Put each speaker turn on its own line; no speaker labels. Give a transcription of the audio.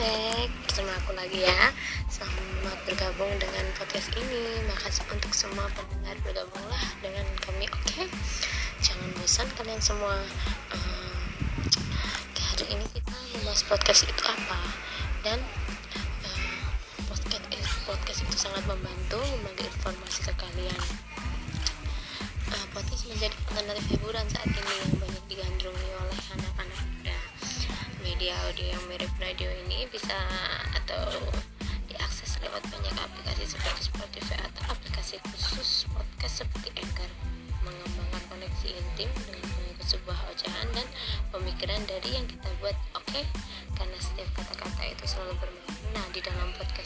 baik bersama aku lagi ya. Selamat bergabung dengan podcast ini. Makasih untuk semua pendengar Bergabunglah dengan kami oke? Okay? Jangan bosan kalian semua. Uh, Hari ini kita membahas podcast itu apa? Dan uh, podcast, podcast itu sangat membantu Membagi informasi ke kalian. Uh, Podcast menjadi alternatif hiburan media audio yang mirip radio ini bisa atau diakses lewat banyak aplikasi seperti Spotify atau aplikasi khusus podcast seperti Anchor mengembangkan koneksi intim dengan mengikut sebuah ocehan dan pemikiran dari yang kita buat oke okay? karena setiap kata-kata itu selalu bermakna di dalam podcast